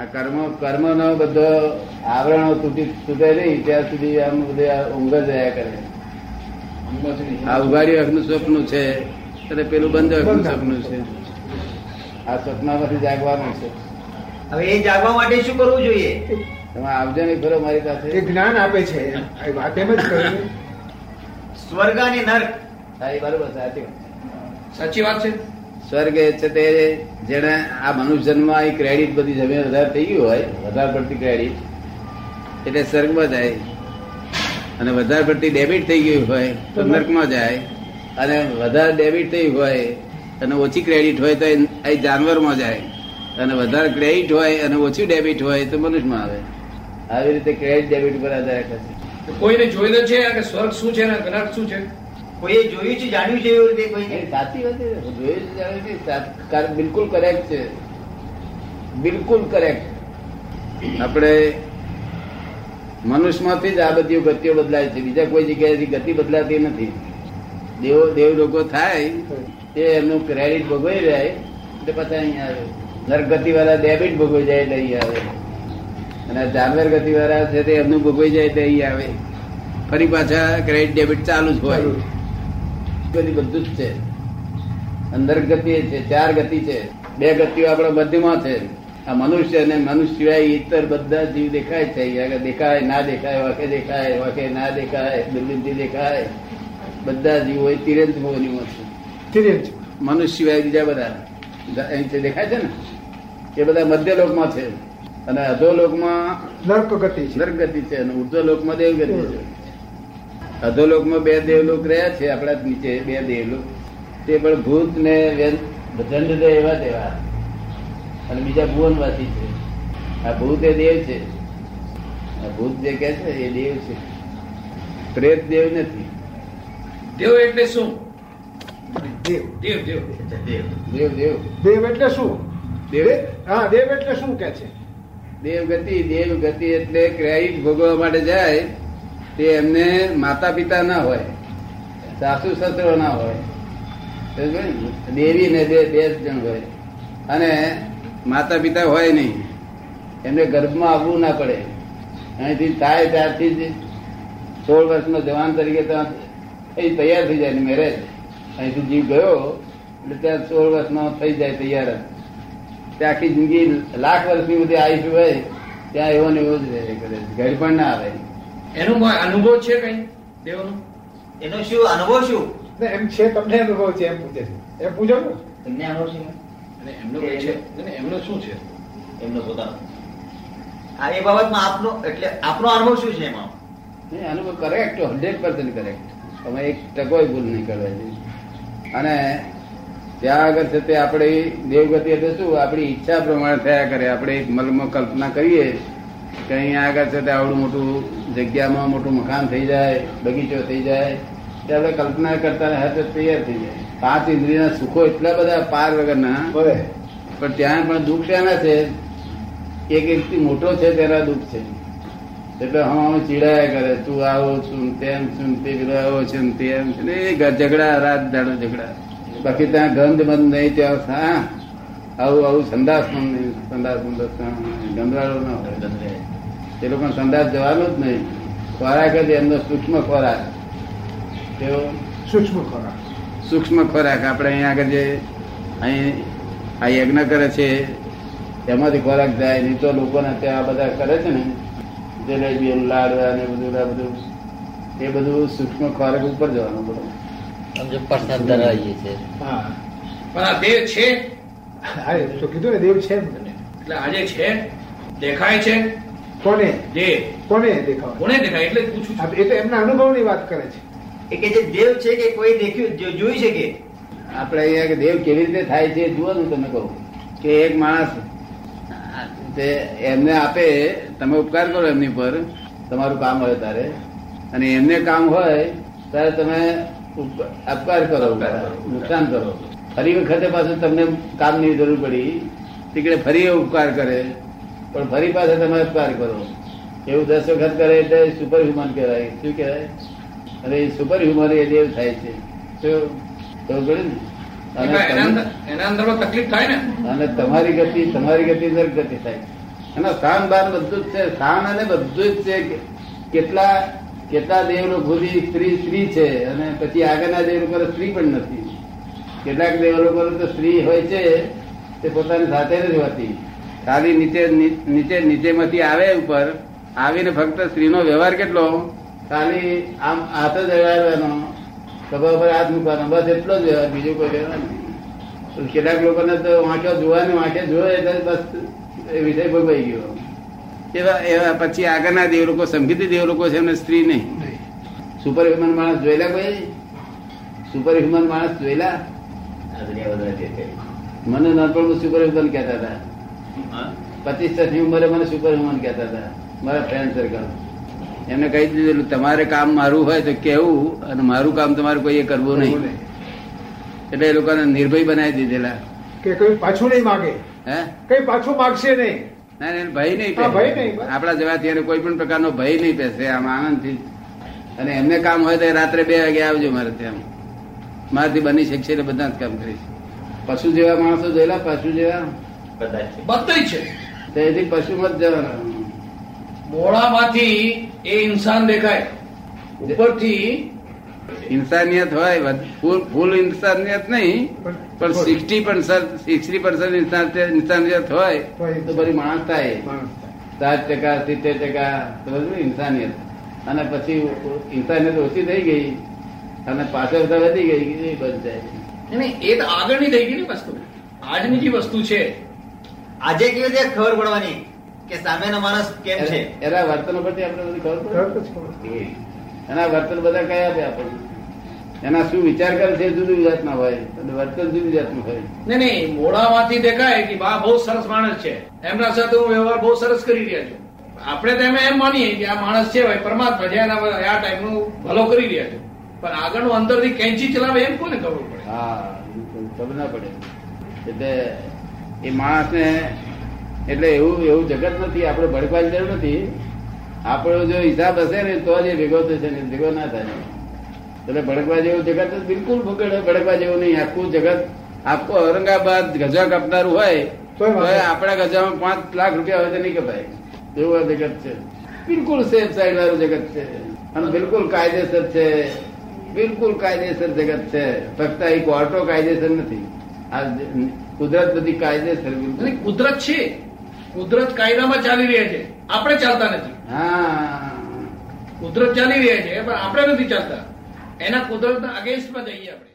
આ કર્મ કર્મ નો બધો આવરણો તૂટી તૂટે નહીં ત્યાં સુધી આમ બધે આ ઊંઘ જ રહ્યા કરે. આ ઉઘાડી અખનું સ્વપ્ન છે અને પેલું બંધ અખનું સપનું છે. આ સપનામાંથી જાગવાનું છે. હવે એ જાગવા માટે શું કરવું જોઈએ? તમે આવજો નહીં ખરો મારી પાસે. એ જ્ઞાન આપે છે. વાત એમ જ કરી સ્વર્ગ અને નર્ક. હા એ બરોબર સાચી વાત. સાચી વાત છે. સ્વર્ગ એ છે તે જેને આ મનુષ્ય જન્મમાં એ ક્રેડિટ બધી જમીન વધારે થઈ ગયું હોય, વધારે પડતી ક્રેડિટ એટલે સ્વર્ગમાં જાય અને વધારે પડતી ડેબિટ થઈ ગયું હોય તો નર્કમાં જાય અને વધારે ડેબિટ થઈ હોય અને ઓછી ક્રેડિટ હોય તો એ જાનવરમાં જાય અને વધારે ક્રેડિટ હોય અને ઓછી ડેબિટ હોય તો મનુષ્યમાં આવે. આવી રીતે ક્રેડિટ ડેબિટ પર આધાર કરશે કોઈને જોયેલું છે કે સ્વર્ગ શું છે ને નર્ક શું છે? કોઈએ જોયું છે જાણ્યું છે એવી રીતે કોઈ? સાચી વાત જોયું છે જાણ્યું છે. બિલકુલ કરેક્ટ છે. બિલકુલ કરેક્ટ આપણે મનુષ્યમાંથી જ આ બધી ગતિઓ બદલાય છે. બીજા કોઈ જગ્યાએથી ગતિ બદલાતી નથી. દેવ દેવ લોકો થાય તે એમનું ક્રેડિટ ભોગવી જાય એટલે પાછા અહીંયા આવે. નરગતિ વાળા ડેબિટ ભોગવી જાય એટલે અહીં આવે. અને જાનવર ગતિ વાળા છે તે એમનું ભોગવી જાય એટલે અહીંયા આવે. ફરી પાછા ક્રેડિટ ડેબિટ ચાલુ જ હોય. બધી બધું જ છે. અંદર ગતિ છે ચાર ગતિ છે. બે ગતિઓ આપણા મધ્યમાં છે. આ મનુષ્ય અને મનુષ્ય સિવાય ઇતર બધા જીવ દેખાય છે. આગળ દેખાય ના દેખાય વાકે દેખાય વાકે ના દેખાય બિલ્ડિંગથી દેખાય. બધા જીવો એ તિરંજ ભવનીમાં છે. તિર્યંચ મનુષ્ય સિવાય બીજા બધા. અહીં જે દેખાય છે ને એ બધા મધ્ય લોકમાં છે. અને અધો લોકમાં નર્ક ગતિ છે. નર્ક ગતિ છે અને ઉર્ધ્વ લોકમાં દેવ ગતિ છે. અધોલોકમાં બે દેવલોક રહ્યા છે આપણા નીચે બે દેવલોક. તે પણ ભૂત ને દંડ દે એવા દેવા અને બીજા ભુવનવાસી છે. આ ભૂત એ દેવ છે. આ ભૂત જે કે છે એ દેવ છે. પ્રેત દેવ નથી. દેવ એટલે શું? દેવ. દેવ દેવ. દેવ. દેવ દેવ. દેવ એટલે શું? દેવ. હા દેવ એટલે શું કે છે? દેવ ગતિ દેવ ગતિ એટલે ક્રેડિટ ભોગવવા માટે જાય. તે એમને માતા પિતા ના હોય. સાસુ સસરો ના હોય? દેવી ને બે બે જણ હોય. અને માતા પિતા હોય નહીં. એમને ગર્ભમાં આવવું ના પડે. અહીંથી થાય ત્યારથી જ સોળ વર્ષનો જવાન તરીકે ત્યાં એ તૈયાર થઈ જાય મેરેજ. અહીંથી જીવ ગયો, એટલે ત્યાં સોળ વર્ષનો થઈ જાય તૈયાર જ. તે આખી જિંદગી લાખ વર્ષની બધી આયુષ હોય, ત્યાં એવો ને એવો જ કરે ઘર પણ ના આવે. એનું કોઈ અનુભવ છે કઈ દેવનો? એનો શું અનુભવ શું? એમ છે તમને અનુભવ છે એમ પૂછે છે. એમ પૂછો ને. તમને અનુભવ છે? અને એમનો કઈ છે? અને એમનો શું છે? એમનો પોતાનો. આ એ બાબતમાં આપનો એટલે આપનો અનુભવ શું છે એમાં? અનુભવ કરેક્ટ હંડ્રેડ પર્સન્ટ કરેક્ટ અમે એક ટકો ભૂલ નહીં કરવા અને ત્યાં આગળ છે તે આપણી દેવગતિ એટલે શું? આપણી ઈચ્છા પ્રમાણે થયા કરે. આપણે એક મલમાં કલ્પના કરીએ કે અહીંયા આગળ છે તે આવડું મોટું જગ્યામાં મોટું મકાન થઈ જાય બગીચો થઈ જાય તે આપણે કલ્પના કરતા હાથે તૈયાર થઈ જાય પાંચ ઇન્દ્રિયના સુખો એટલા બધા પાર વગરના પણ ત્યાં પણ દુઃખ એના છે એક વ્યક્તિ મોટો છે તેના દુઃખ છે એટલે હું ચીડાયા કરે તું આવો છું તેમ છું તે પેલો આવો છે ને તેમ છે ને ઝઘડા રાત દાડો ઝઘડા બાકી ત્યાં ગંધ બંધ નહીં ત્યાં હા આવું આવું સંદાસ પણ નહીં સંદાસ બંધ ગંધવાળો ના હોય એ લોકો સંદાસ જવાનું જ નહીં. ખોરાક જ એમનો સૂક્ષ્મ ખોરાક. તેઓ સૂક્ષ્મ ખોરાક. સૂક્ષ્મ ખોરાક. આપણે અહીંયા આગળ જે અહીં આ યજ્ઞ કરે છે એમાંથી ખોરાક જાય નહીં તો લોકોને ત્યાં બધા કરે છે ને જલેબી લાડવા ને બધું આ બધું એ બધું સૂક્ષ્મ ખોરાક ઉપર જવાનું બધું સમજો પ્રસાદ ધરાવીએ છીએ. હા. પણ આ દેવ છે? હા તો કીધું ને દેવ છે એટલે આજે છે? દેખાય છે? કોને? જે. કોને દેખાવ? કોને દેખાય? એટલે પૂછું છું. એ તો એમના અનુભવની વાત કરે છે. એ કે જે દેવ છે કે કોઈ દેખ્યું જો- જોઈ શકે આપણે અહીંયા કે દેવ કેવી રીતે થાય છે જુઓ ને તમે કહું. કે એક માણસ તે એમને આપે તમે ઉપકાર કરો એમની પર તમારું કામ હોય ત્યારે અને એમને કામ હોય ત્યારે તમે અપકાર કરો. નુકસાન કરો. ફરી વખતે પાછું તમને કામની જરૂર પડી. તીકડે ફરી એ ઉપકાર કરે. પણ ફરી પાછા તમે પાર કરો એવું દસ વખત કરે એટલે સુપર હ્યુમન કહેવાય. શું કહેવાય? અને એ સુપર હ્યુમન એ દેવ થાય છે. તો ખબર ને? અને તમારી ગતિ તમારી ગતિ નર્ક ગતિ થાય. અને સ્થાન બાર બધું જ છે. સ્થાન અને બધું જ છે કેટલા કેટલા દેવ લોકો સ્ત્રી સ્ત્રી છે. અને પછી આગળના દેવ લોકો સ્ત્રી પણ નથી. કેટલાક દેવ લોકો તો સ્ત્રી હોય છે તે પોતાની સાથે નથી હોતી. ખાલી નીચે નીચે નીચેમાંથી આવે ઉપર આવીને ફક્ત સ્ત્રીનો વ્યવહાર કેટલો? ખાલી આમ હાથ જ અડાડવાનો ખબર પર હાથ મૂકવાનો બસ એટલો જ વ્યવહાર બીજો કોઈ વ્યવહાર નહીં. કેટલાક લોકોને તો વાંચો જોવાની વાંચે જોયે એટલે બસ એ વિષય ભોગવાઈ ગયો. એવા એવા પછી આગળના દેવ લોકો સમકીતી દેવ લોકો છે એમને સ્ત્રી નહીં. સુપર હ્યુમન માણસ જોયેલા કોઈ? સુપર હ્યુમન માણસ જોયેલા? મને નાનપણમાં સુપર હ્યુમન કહેતા હતા? પચીસ વર્ષની ઉંમરે મને સુપર હ્યુમન કહેતા હતા મારા ફ્રેન્ડ સર્કલ એમને કહી દીધેલું તમારે કામ મારું હોય તો કેવું અને મારું કામ તમારે કોઈએ કરવું નહીં. એટલે એ લોકોને નિર્ભય બનાવી દીધેલા. કે કોઈ પાછું નહીં માગે? હે? કઈ પાછું માગશે નહીં? ના ના, ભય નહીં ભય નહીં. આપણા જવાથી ત્યારે કોઈ પણ પ્રકારનો ભય નહીં પેસે આમ આનંદથી. અને એમને કામ હોય તો રાત્રે બે વાગે આવજો મારે ત્યાં. મારાથી બની શકશે એટલે બધા જ કામ કરીશ. પશુ જેવા માણસો જોયેલા પશુ જેવા બધા જ છે. બધું છે તો એથી પશુમાં જવાના. મોડામાંથી એ ઇન્સાન દેખાય. ઉપરથી ઇન્સાનિયત હોય ફૂલ ફૂલ ઇન્સાનિયત નહીં પણ સિક્સટી પર્સન્ટ સિક્સટી પર્સન્ટ ઇન્સાનિયત હોય તો બધી માણસ થાય. સાત ટકા સિત્તેર ટકા બધું ઇન્સાનિયત. અને પછી ઇન્સાનિયત ઓછી થઈ ગઈ અને પાછળ વધી ગઈ એ બંધ જાય એ તો આગળની થઈ ગઈ ને વસ્તુ. આજની જે વસ્તુ છે આજે કેવી રીતે ખબર પડવાની કે સામેનો માણસ કેમ છે? એના વર્તન પરથી આપણે બધી ખબર પડે? એના વર્તન બધા કયા આપે આપણને એના શું વિચાર કરે છે જુદી જાતના હોય. અને વર્તન જુદી જાતનું હોય. નહીં નહીં મોડામાંથી દેખાય કે બા બહુ સરસ માણસ છે. એમના સાથે હું વ્યવહાર બહુ સરસ કરી રહ્યા છું. આપણે તો એમ એમ માનીએ કે આ માણસ છે ભાઈ પરમાત્મા છે એના આ ટાઈમનું ભલો કરી રહ્યા છે. પણ આગળનું અંદરથી કેંચી ચલાવે એમ કોને ખબર પડે? હા બિલકુલ ખબર ના પડે. એટલે એ માણસને એટલે એવું એવું જગત નથી આપણે ભડકવાની જરૂર નથી. આપણો જો હિસાબ હશે ને તો જ એ ભેગો થશે ને ભેગો ના થાય. એટલે ભડકવા જેવું જગત બિલકુલ ભૂગડ ભડકવા જેવું નહીં. આખું જગત આખું ઔરંગાબાદ ગજા કાપનારું હોય તો આપણા ગજામાં પાંચ લાખ રૂપિયા હોય તો નહીં કપાય. એવું આ જગત છે. બિલકુલ સેફ સાઈડ વાળું જગત છે. અને બિલકુલ કાયદેસર છે. બિલકુલ કાયદેસર જગત છે. ફક્ત એ કોર્ટો કાયદેસર નથી. આ કુદરત બધી કાયદેસર બિલકુલ કુદરત છે. કુદરત કાયદામાં ચાલી રહ્યા છે. આપણે ચાલતા નથી. હા. કુદરત ચાલી રહ્યા છે પણ આપણે નથી ચાલતા. એના કુદરતના અગેન્સ્ટમાં જઈએ આપણે.